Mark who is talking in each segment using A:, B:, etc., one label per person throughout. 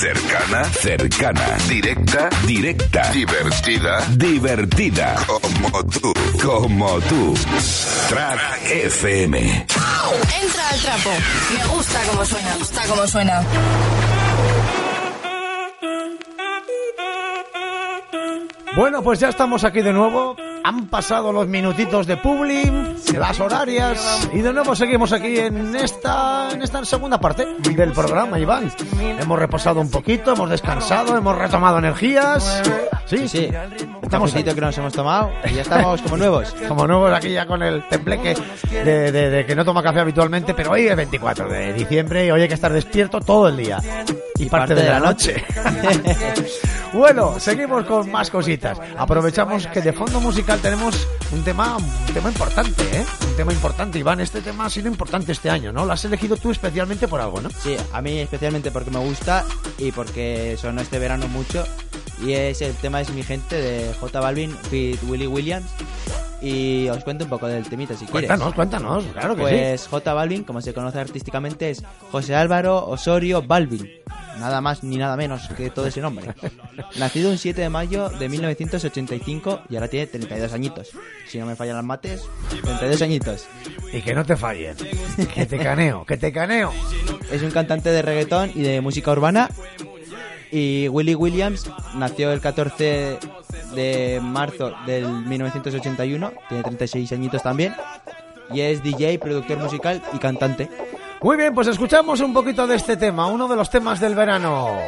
A: Cercana, cercana. Directa, directa. Divertida, divertida. Como tú, como tú. Track FM.
B: Entra al trapo. Me gusta como suena. Me gusta como suena.
C: Bueno, pues ya estamos aquí de nuevo. Han pasado los minutitos de Publi, las horarias y de nuevo seguimos aquí en esta en esta segunda parte del programa, Iván. Hemos reposado un poquito, hemos descansado, hemos retomado energías. Sí,
D: Sí,
C: Estamos
D: estamos
C: ahí.
D: que nos hemos tomado y ya estamos como nuevos.
C: Como nuevos aquí ya con el tembleque de, de- de que no toma café habitualmente, pero hoy es 24 de diciembre y hoy hay que estar despierto todo el día. Y, parte, de, la noche. bueno, seguimos con más cositas. Aprovechamos que de fondo musical tenemos un tema, un tema importante, ¿eh? Un tema importante, Iván. Este tema ha sido importante este año, ¿no? Lo has elegido tú especialmente por algo, ¿no?
D: Sí, a mí especialmente porque me gusta y porque sonó este verano mucho. Y es el tema es mi gente de J Balvin with Willy Williams. Y os cuento un poco del temita si quieres.
C: Cuéntanos, cuéntanos, claro que sí.
D: Pues J Balvin, como se conoce artísticamente, es José Álvaro Osorio Balvin. Nada más ni nada menos que todo ese nombre. Nacido un 7 de mayo de 1985 y ahora tiene 32 añitos. Si no me fallan las mates, 32 añitos.
C: Y que no te fallen. Que te caneo, que te caneo.
D: Es un cantante de reggaetón y de música urbana. Y Willy Williams nació el 14 de marzo del 1981, tiene 36 añitos también. Y es DJ, productor musical y cantante.
C: Muy bien, pues escuchamos un poquito de este tema, uno de los temas del verano.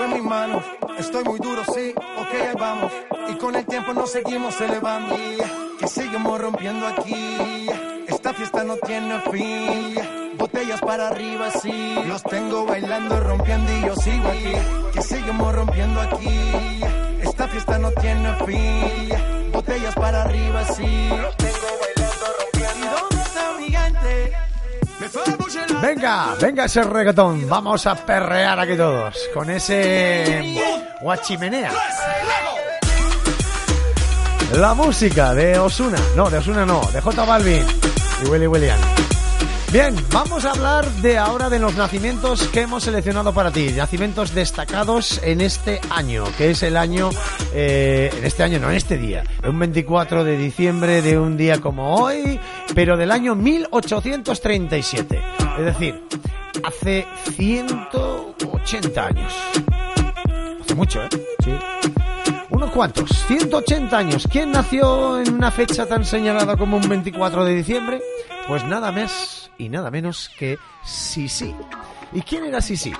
E: Tengo en mis manos. Estoy muy duro, sí, ok, ahí vamos. Y con el tiempo nos seguimos elevando. Que seguimos rompiendo aquí. Esta fiesta no tiene fin. Botellas para arriba, sí. Los tengo bailando, rompiendo y yo sigo aquí. Que seguimos rompiendo aquí. Esta fiesta no tiene fin. Botellas para arriba, sí.
C: Venga, venga ese reggaetón, vamos a perrear aquí todos con ese guachimenea. La música de Osuna, no, de Osuna no, de J Balvin y Willy William. Bien, vamos a hablar de ahora de los nacimientos que hemos seleccionado para ti, nacimientos destacados en este año, que es el año, eh, en este año, no en este día, un 24 de diciembre de un día como hoy, pero del año 1837, es decir, hace 180 años. Hace mucho, ¿eh?
D: Sí.
C: Unos cuantos, 180 años. ¿Quién nació en una fecha tan señalada como un 24 de diciembre? Pues nada más y nada menos que Sisi. ¿Y quién era Sisi?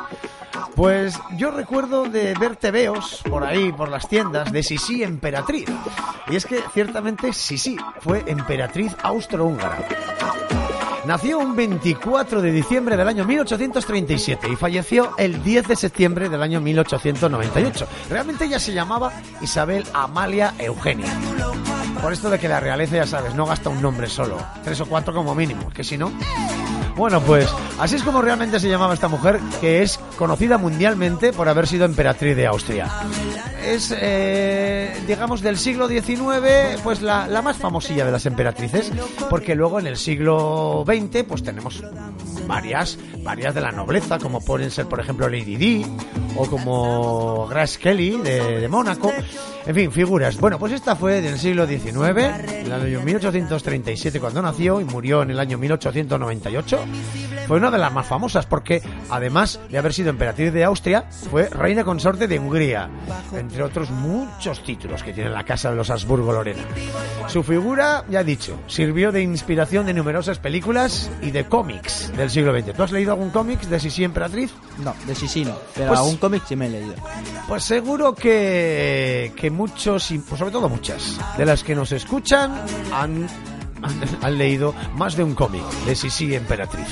C: Pues yo recuerdo de ver tebeos por ahí, por las tiendas, de Sisi emperatriz. Y es que ciertamente Sisi fue emperatriz austrohúngara. Nació un 24 de diciembre del año 1837 y falleció el 10 de septiembre del año 1898. Realmente ella se llamaba Isabel Amalia Eugenia. Por esto de que la realeza, ya sabes, no gasta un nombre solo, tres o cuatro como mínimo, que si no... Bueno, pues así es como realmente se llamaba esta mujer, que es conocida mundialmente por haber sido emperatriz de Austria. Es, eh, digamos, del siglo XIX, pues la, la más famosilla de las emperatrices, porque luego en el siglo XX, pues tenemos varias, varias de la nobleza, como pueden ser, por ejemplo, Lady Di, o como Grace Kelly de, Mónaco. En fin, figuras. Bueno, pues esta fue del siglo XIX, el año 1837 cuando nació y murió en el año 1898. Fue una de las más famosas porque, además de haber sido emperatriz de Austria, fue reina consorte de Hungría, entre otros muchos títulos que tiene la casa de los Habsburgo-Lorena. Su figura, ya he dicho, sirvió de inspiración de numerosas películas y de cómics del siglo XX. ¿Tú has leído algún cómic de Sisi emperatriz?
D: No, de Sisi no, pero
C: Pues-
D: algún cómic sí me he leído.
C: Pues seguro que, que muchos, y pues sobre todo muchas, de las que nos escuchan han, han, han leído más de un cómic de Sisi Emperatriz.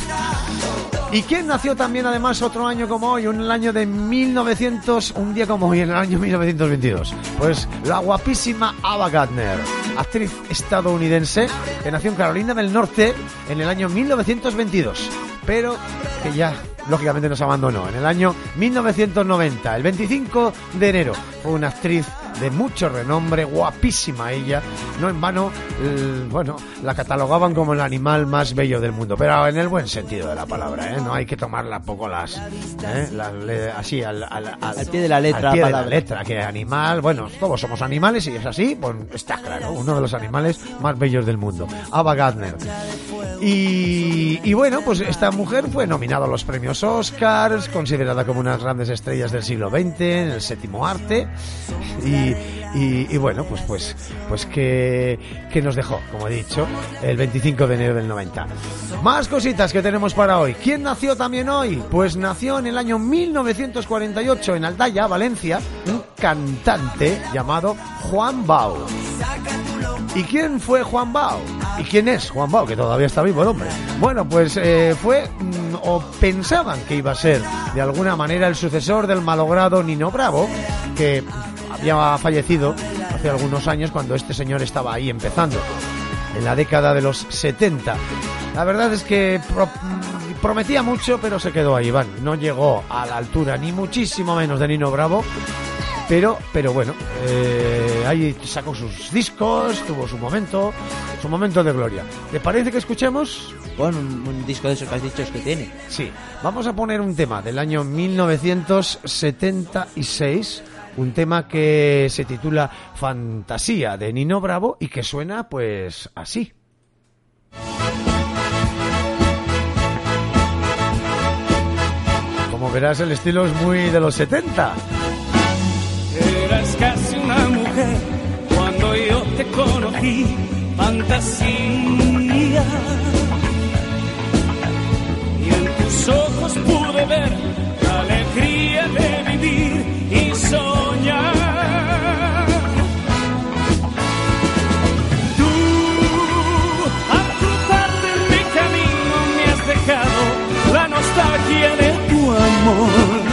C: ¿Y quién nació también además otro año como hoy, un año de 1900, un día como hoy, en el año 1922? Pues la guapísima Ava Gardner. actriz estadounidense que nació en Carolina del Norte en el año 1922, pero que ya lógicamente nos abandonó en el año 1990, el 25 de enero. Fue una actriz de mucho renombre, guapísima ella. No en vano, el- bueno, la catalogaban como el animal más bello del mundo, pero en el buen sentido de la palabra, ¿eh? No hay que tomarla poco las, ¿eh? Las le- así al, al- al-
D: Al pie de la letra,
C: al pie de la letra, que animal, bueno, todos somos animales y es así, pues está claro, uno de los animales más bellos del mundo, Ava Gardner. Y, bueno, pues esta mujer fue nominada a los premios Oscars, considerada como unas grandes estrellas del siglo XX, en el séptimo arte. Y, bueno, pues pues pues que, que nos dejó, como he dicho, el 25 de enero del 90. Más cositas que tenemos para hoy. ¿Quién nació también hoy? Pues nació en el año 1948 en Aldaya, Valencia, un cantante llamado Juan Bau. ¿Y quién fue Juan Bao? ¿Y quién es Juan Bao? Que todavía está vivo el hombre. Bueno, pues eh, fue, mm, o pensaban que iba a ser de alguna manera el sucesor del malogrado Nino Bravo, que había fallecido hace algunos años cuando este señor estaba ahí empezando, en la década de los 70. La verdad es que mm, prometía mucho, pero se quedó ahí, Iván. No llegó a la altura, ni muchísimo menos de Nino Bravo. Pero, pero bueno, eh, ahí sacó sus discos, tuvo su momento, su momento de gloria. ¿Te parece que escuchemos?
D: Pon un, un disco de esos que has dicho que tiene.
C: Sí. Vamos a poner un tema del año 1976, un tema que se titula Fantasía de Nino Bravo y que suena pues así. Como verás, el estilo es muy de los 70.
F: Eras casi una mujer cuando yo te conocí, fantasía. Y en tus ojos pude ver la alegría de vivir y soñar. Tú, al cruzarte en mi camino, me has dejado la nostalgia de tu amor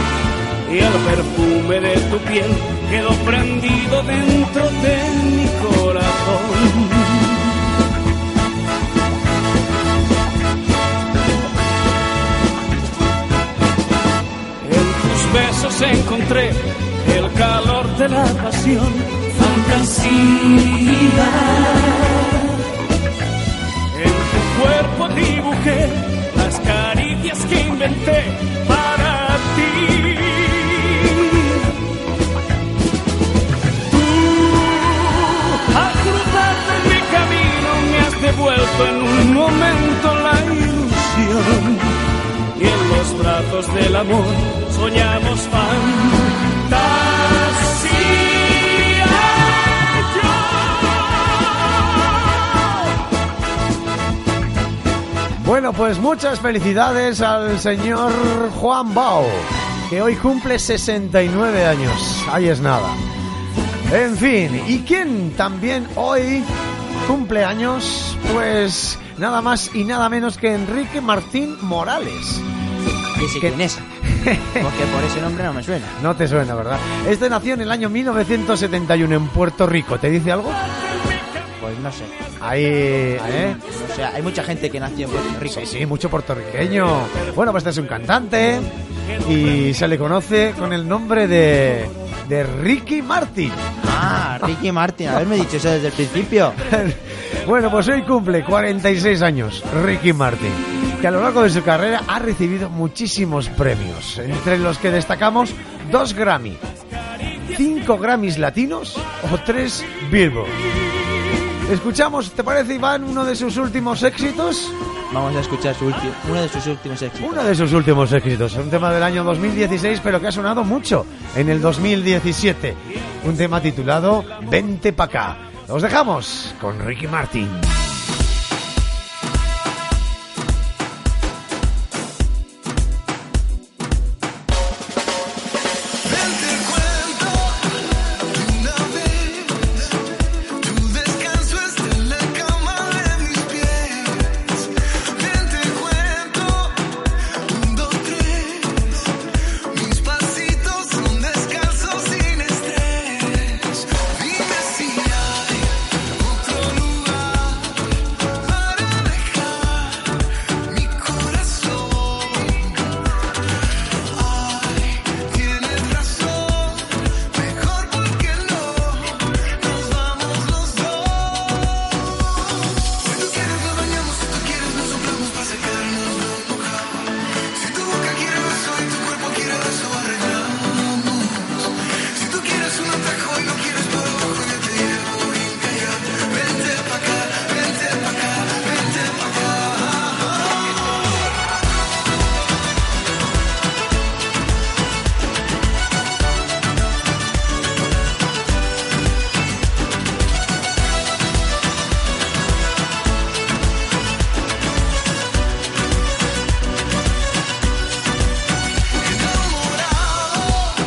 F: y el perfume de tu piel quedó prendido dentro de mi corazón. En tus besos encontré el calor de la pasión, fantasía. En tu cuerpo dibujé las caricias que inventé para ti. Momento la ilusión. Y en los brazos del amor soñamos fantasía.
C: Bueno, pues muchas felicidades al señor Juan Bao, que hoy cumple 69 años. Ahí es nada. En fin, ¿y quién también hoy cumple años? Pues nada más y nada menos que Enrique Martín Morales. ¿Qué?
D: quién es. Porque por ese nombre no me suena.
C: No te suena, ¿verdad? Este nació en el año 1971 en Puerto Rico. ¿Te dice algo?
D: Pues no sé.
C: Ahí, ¿eh?
D: O sea, hay mucha gente que nació en Puerto Rico.
C: Sí, sí, mucho puertorriqueño. Bueno, pues este es un cantante y se le conoce con el nombre de, de Ricky Martin.
D: Ah, Ricky Martin, haberme dicho eso desde el principio.
C: bueno, pues hoy cumple 46 años Ricky Martin, que a lo largo de su carrera ha recibido muchísimos premios, entre los que destacamos dos Grammy, cinco Grammys latinos o tres Billboard. Escuchamos, ¿te parece Iván, uno de sus últimos éxitos?
D: Vamos a escuchar su uno de sus últimos éxitos.
C: Uno de sus últimos éxitos, un tema del año 2016, pero que ha sonado mucho en el 2017. Un tema titulado Vente pa' acá. Los dejamos con Ricky Martin.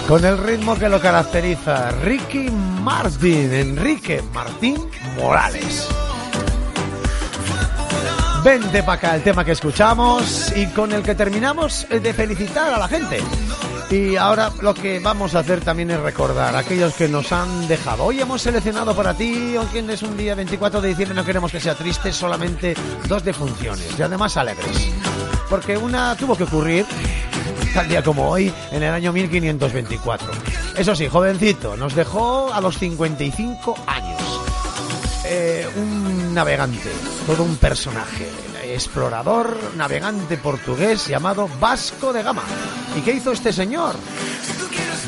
C: Con el ritmo que lo caracteriza, Ricky Martin, Enrique Martín Morales. Vente para acá el tema que escuchamos y con el que terminamos de felicitar a la gente. Y ahora lo que vamos a hacer también es recordar a aquellos que nos han dejado. Hoy hemos seleccionado para ti, quien es un día 24 de diciembre, no queremos que sea triste, solamente dos defunciones y además alegres. Porque una tuvo que ocurrir tal día como hoy, en el año 1524. Eso sí, jovencito, nos dejó a los 55 años. Eh, un navegante, todo un personaje, explorador, navegante portugués llamado Vasco de Gama. ¿Y qué hizo este señor?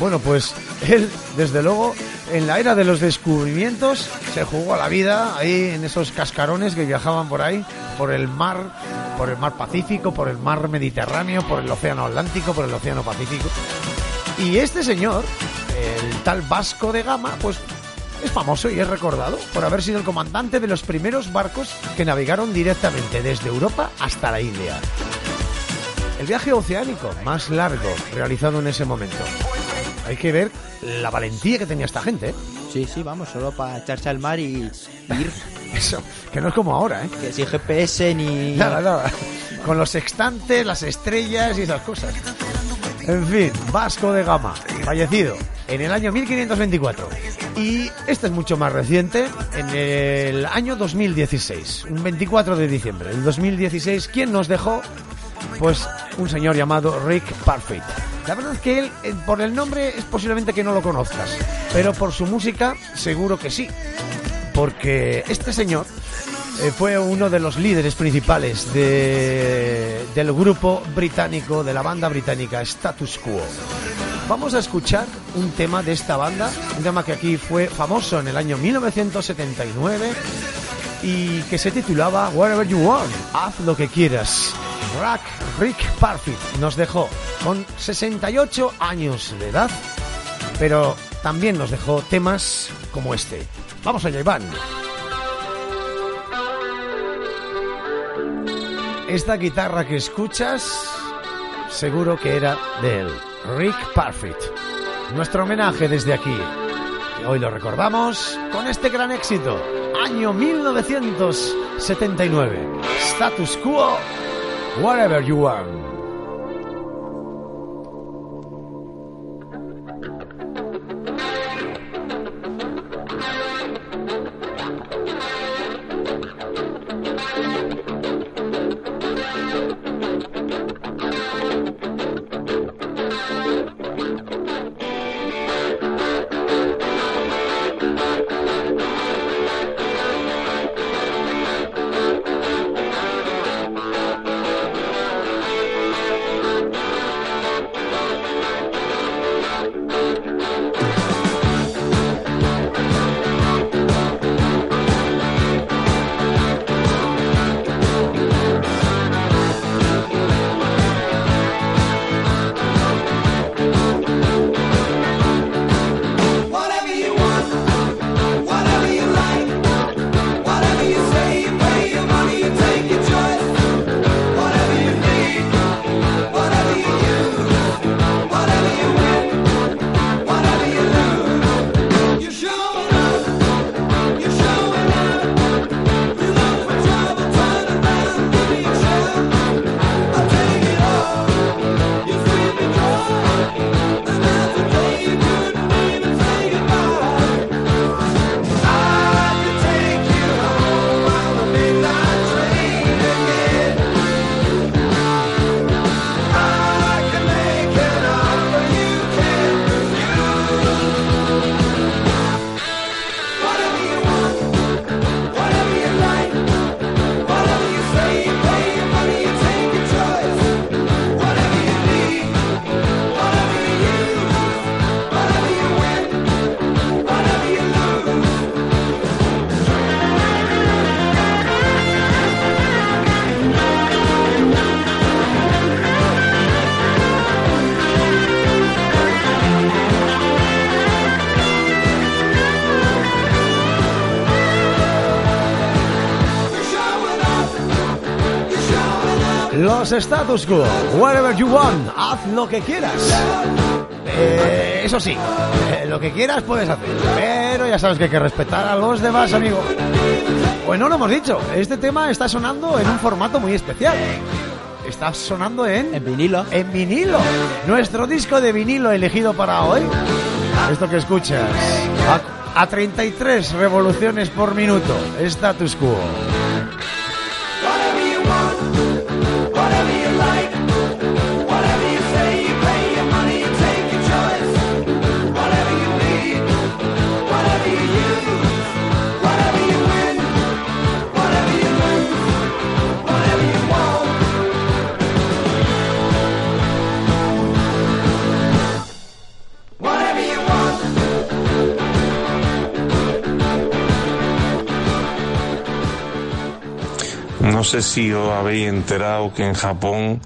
C: Bueno, pues él, desde luego, en la era de los descubrimientos, se jugó a la vida ahí en esos cascarones que viajaban por ahí, por el mar, por el mar Pacífico, por el mar Mediterráneo, por el océano Atlántico, por el océano Pacífico. Y este señor, el tal Vasco de Gama, pues es famoso y es recordado por haber sido el comandante de los primeros barcos que navegaron directamente desde Europa hasta la India. El viaje oceánico más largo realizado en ese momento. Hay que ver la valentía que tenía esta gente. ¿eh?
D: Sí, sí, vamos, solo para echarse al mar y y ir.
C: Eso, que no es como ahora, ¿eh?
D: Que sin GPS ni...
C: Nada, nada. Con los sextantes, las estrellas y esas cosas. En fin, Vasco de Gama, fallecido en el año 1524. Y este es mucho más reciente, en el año 2016, un 24 de diciembre del 2016. ¿Quién nos dejó? Pues un señor llamado Rick Parfit. La verdad es que él, eh, por el nombre, es posiblemente que no lo conozcas, pero por su música, seguro que sí. Porque este señor eh, fue uno de los líderes principales de- del grupo británico, de la banda británica Status Quo. Vamos a escuchar un tema de esta banda, un tema que aquí fue famoso en el año 1979 y que se titulaba Whatever You Want, haz lo que quieras. Rick Parfit nos dejó con 68 años de edad, pero también nos dejó temas como este. Vamos allá, Iván. Esta guitarra que escuchas, seguro que era de él, Rick Parfit. Nuestro homenaje desde aquí. Hoy lo recordamos con este gran éxito, año 1979. Status quo,
G: whatever you want.
C: Los status quo, whatever you want, haz lo que quieras. Eh, eso sí, eh, lo que quieras puedes hacer, pero ya sabes que hay que respetar a los demás, amigo. Pues no lo hemos dicho, este tema está sonando en un formato muy especial. Está sonando en...
D: En vinilo.
C: En vinilo. Nuestro disco de vinilo elegido para hoy. Esto que escuchas. A, a 33 revoluciones por minuto. Status quo.
H: No sé si os habéis enterado que en Japón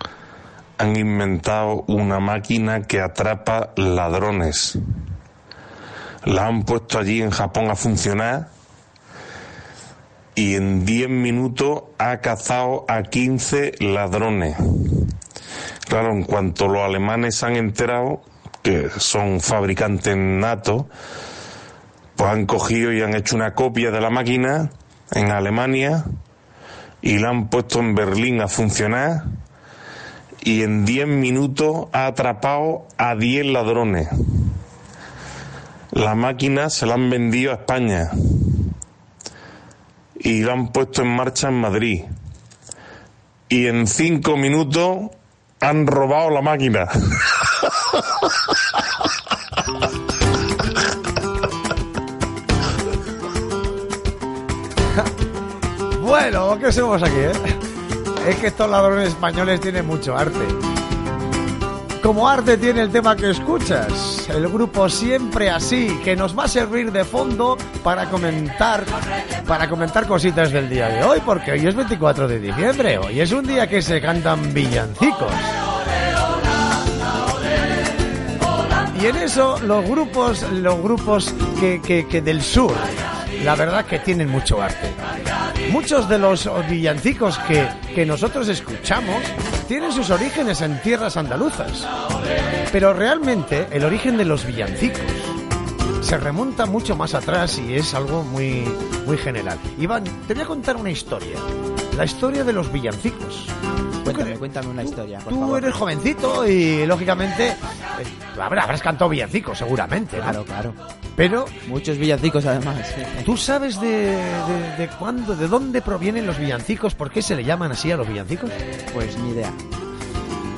H: han inventado una máquina que atrapa ladrones. La han puesto allí en Japón a funcionar y en 10 minutos ha cazado a 15 ladrones. Claro, en cuanto los alemanes se han enterado, que son fabricantes natos, pues han cogido y han hecho una copia de la máquina en Alemania y la han puesto en Berlín a funcionar y en 10 minutos ha atrapado a 10 ladrones. La máquina se la han vendido a España y la han puesto en marcha en Madrid. Y en 5 minutos han robado la máquina.
C: Bueno, ¿qué somos aquí, eh? Es que estos ladrones españoles tienen mucho arte. Como arte tiene el tema que escuchas, el grupo Siempre Así, que nos va a servir de fondo para comentar, para comentar cositas del día de hoy, porque hoy es 24 de diciembre, hoy es un día que se cantan villancicos. Y en eso los grupos, los grupos que, que- que del sur, la verdad que tienen mucho arte. Muchos de los villancicos que, que nosotros escuchamos tienen sus orígenes en tierras andaluzas. Pero realmente el origen de los villancicos se remonta mucho más atrás y es algo muy, muy general. Iván, te voy a contar una historia. La historia de los villancicos. ¿Tú
D: Cuéntame, cuéntame una historia, por
C: Tú
D: favor.
C: eres jovencito y lógicamente eh, habrá- habrás cantado villancicos seguramente. ¿no?
D: Claro, claro.
C: Pero
D: Muchos villancicos además.
C: ¿Tú sabes de, de, de cuándo, de dónde provienen los villancicos? ¿Por qué se le llaman así a los villancicos?
D: Pues ni idea.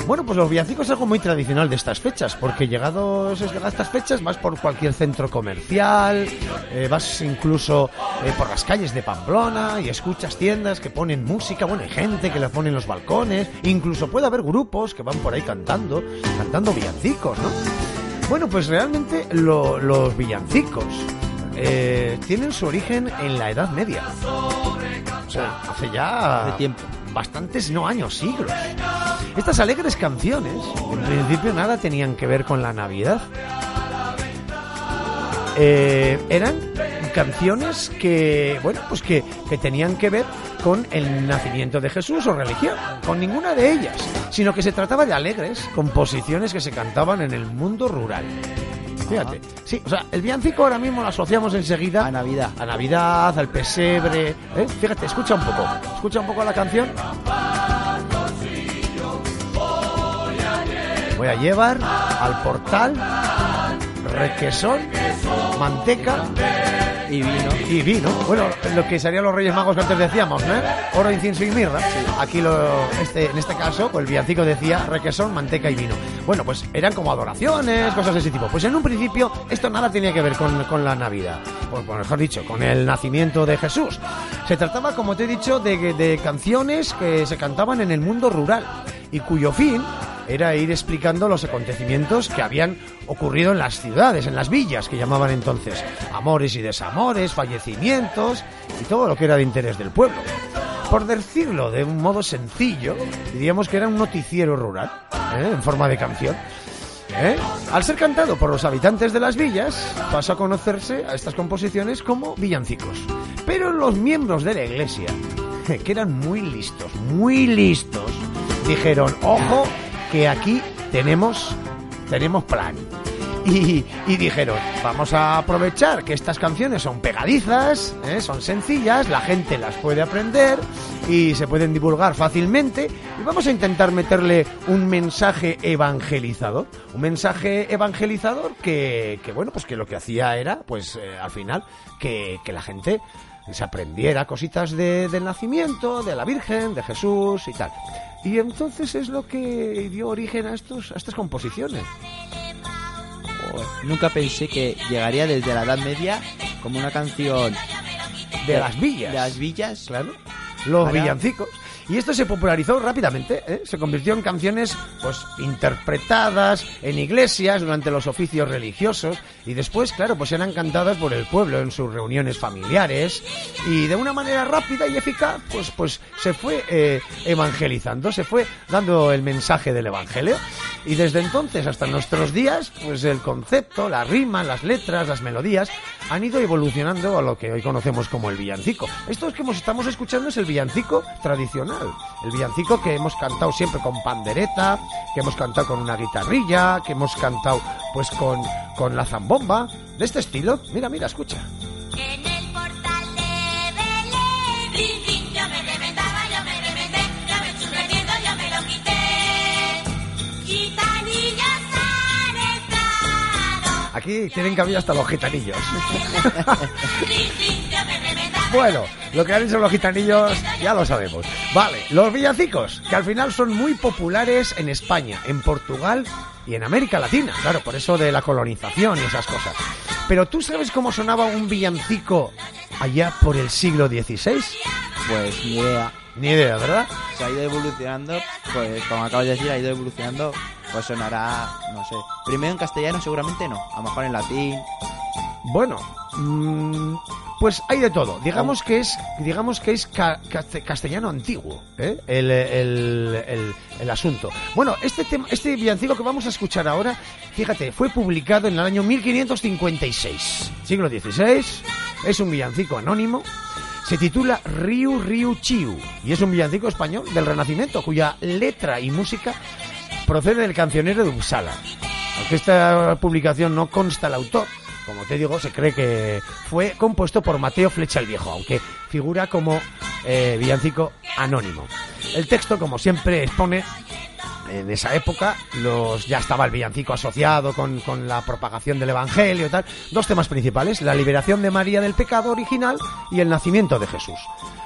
C: Bueno, pues los villancicos es algo muy tradicional de estas fechas, porque llegados a estas fechas vas por cualquier centro comercial, eh, vas incluso eh, por las calles de Pamplona y escuchas tiendas que ponen música, bueno, hay gente que la pone en los balcones, incluso puede haber grupos que van por ahí cantando, cantando villancicos, ¿no? Bueno, pues realmente lo- los villancicos eh, tienen su origen en la Edad Media. Hace ya
D: Hace tiempo.
C: Bastantes, no años, siglos. Estas alegres canciones, en principio nada tenían que ver con la Navidad. Eh, eran canciones que, bueno, pues que, que tenían que ver con el nacimiento de Jesús o religión, con ninguna de ellas, sino que se trataba de alegres composiciones que se cantaban en el mundo rural. Fíjate, sí, o sea, el villancico ahora mismo lo asociamos enseguida
D: A Navidad.
C: a Navidad, al pesebre. ¿eh? Fíjate, escucha un poco, escucha un poco la canción. Voy a llevar al portal requesón, manteca
D: Y vino.
C: y vino. Bueno, lo que serían los Reyes Magos que antes decíamos, ¿no? Oro, incienso y mirra. Aquí lo, este, en este caso, pues el villancico decía requesón, manteca y vino. Bueno, pues eran como adoraciones, cosas de ese tipo. Pues en un principio esto nada tenía que ver con, con la Navidad. Pues, bueno, mejor dicho, con el nacimiento de Jesús. Se trataba, como te he dicho, de, de canciones que se cantaban en el mundo rural y cuyo fin era ir explicando los acontecimientos que habían ocurrido en las ciudades, en las villas que llamaban entonces, amores y desamores, fallecimientos y todo lo que era de interés del pueblo. Por decirlo de un modo sencillo, diríamos que era un noticiero rural, ¿eh? en forma de canción. ¿eh? Al ser cantado por los habitantes de las villas, pasó a conocerse a estas composiciones como villancicos. Pero los miembros de la iglesia, que eran muy listos, muy listos, dijeron, ojo, que aquí tenemos, tenemos plan. Y, y dijeron, vamos a aprovechar que estas canciones son pegadizas, ¿eh? son sencillas, la gente las puede aprender y se pueden divulgar fácilmente y vamos a intentar meterle un mensaje evangelizador, un mensaje evangelizador que, que, bueno, pues que lo que hacía era, pues eh, al final, que, que la gente se aprendiera cositas de- del nacimiento, de la Virgen, de Jesús y tal. Y entonces es lo que dio origen a, estos, a estas composiciones.
D: Nunca pensé que llegaría desde la Edad Media como una canción
C: De las villas.
D: De las villas.
C: Claro. Los
D: Para-
C: villancicos. Y esto se popularizó rápidamente, ¿eh? se convirtió en canciones pues interpretadas en iglesias durante los oficios religiosos y después, claro, pues eran cantadas por el pueblo en sus reuniones familiares y de una manera rápida y eficaz, pues pues se fue eh, evangelizando, se fue dando el mensaje del evangelio y desde entonces hasta nuestros días, pues el concepto, la rima, las letras, las melodías han ido evolucionando a lo que hoy conocemos como el villancico. Esto que hemos- estamos escuchando es el villancico tradicional, el villancico que hemos cantado siempre con pandereta, que hemos cantado con una guitarrilla, que hemos cantado pues con, con la zambomba, de este estilo. Mira, mira, escucha.
I: En el portal de Belén, brin, brin, yo me reventaba, yo me reventé, yo me estuve viendo, yo me lo quité. Gitanillos han entrado,
C: Aquí tienen cabida hasta los gitanillos. Bueno, lo que han hecho los gitanillos ya lo sabemos. Vale, los villancicos, que al final son muy populares en España, en Portugal y en América Latina. Claro, por eso de la colonización y esas cosas. Pero ¿tú sabes cómo sonaba un villancico allá por el siglo XVI?
D: Pues ni idea.
C: Ni idea, ¿verdad?
D: Se ha ido evolucionando, pues como acabas de decir, ha ido evolucionando, pues sonará, no sé. Primero en castellano seguramente no, a lo mejor en latín.
C: Bueno, mm, pues hay de todo. Digamos que es, digamos que es ca- caste- castellano antiguo, ¿eh? el, el- el- el asunto. Bueno, este tema, este villancico que vamos a escuchar ahora, fíjate, fue publicado en el año 1556, siglo XVI. Es un villancico anónimo. Se titula Riu Riu Chiu y es un villancico español del Renacimiento cuya letra y música procede del cancionero de Uppsala. Aunque esta publicación no consta el autor, como te digo, se cree que fue compuesto por Mateo Flecha el Viejo, aunque figura como eh, villancico anónimo. El texto, como siempre expone, en esa época los ya estaba el villancico asociado con, con la propagación del Evangelio y tal. Dos temas principales, la liberación de María del pecado original y el nacimiento de Jesús.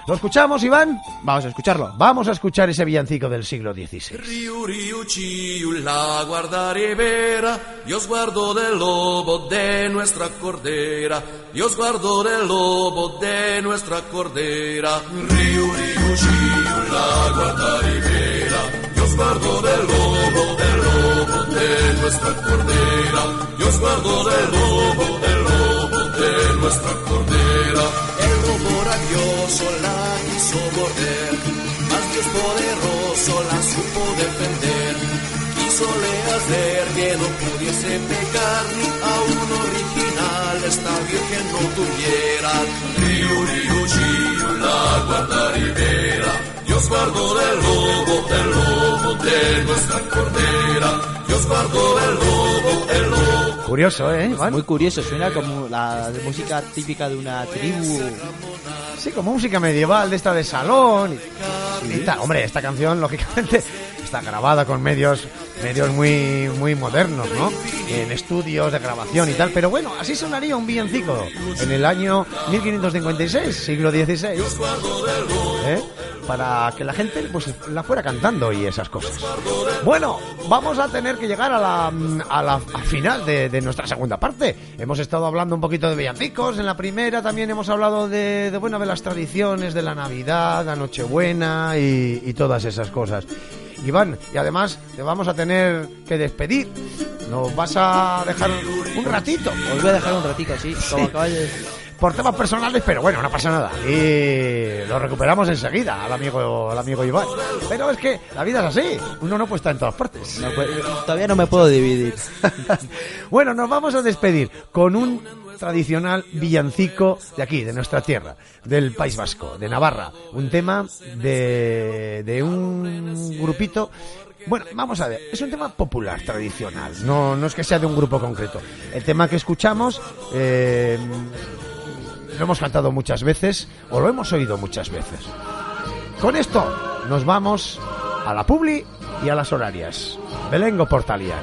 C: ¿Lo escuchamos, Iván?
D: Vamos a escucharlo.
C: Vamos a escuchar ese villancico del siglo XVI.
J: Riu, riu, ciu, la guarda ribera, Dios guardó del lobo de nuestra cordera, Dios guardó del lobo de nuestra cordera. Riu, riu, ciu, la guarda ribera, Dios guardó del lobo, del lobo de nuestra cordera, Dios guardó del lobo, del lobo de nuestra cordera. El lobo rabioso la quiso morder, mas Dios poderoso la supo defender. Quisole hacer que no pudiese pecar, ni a un original esta virgen no tuviera. Riu, riu, chiu, la guarda ribera, Dios guardó del lobo, del lobo de nuestra cordera. Dios guardó del lobo, el lobo.
C: Curioso, ¿eh, Iván?
D: Muy curioso, suena como la música típica de una tribu.
C: Sí, como música medieval de esta de salón y, y tal. Hombre, esta canción, lógicamente, está grabada con medios medios muy muy modernos, ¿no? En estudios de grabación y tal. Pero bueno, así sonaría un villancico en el año 1556, siglo XVI. ¿eh? Para que la gente pues la fuera cantando y esas cosas. Bueno, vamos a tener que llegar a la, a la al final de, de nuestra segunda parte. Hemos estado hablando un poquito de villancicos. En la primera también hemos hablado de, de bueno, de las tradiciones de la Navidad, la Nochebuena y, y todas esas cosas. Iván, y además te vamos a tener que despedir. Nos vas a dejar un ratito.
D: Os voy a dejar un ratito así, como de decir.
C: Por temas personales, pero bueno, no pasa nada. Y lo recuperamos enseguida al amigo, al amigo Iván. Pero es que la vida es así. Uno no puede estar en todas partes.
D: No, pues, todavía no me puedo dividir.
C: bueno, nos vamos a despedir con un tradicional villancico de aquí, de nuestra tierra, del País Vasco, de Navarra. Un tema de, de un grupito Bueno, vamos a ver, es un tema popular, tradicional, no, no es que sea de un grupo concreto. El tema que escuchamos eh, lo hemos cantado muchas veces o lo hemos oído muchas veces. Con esto nos vamos a la publi y a las horarias. Belengo Portalian.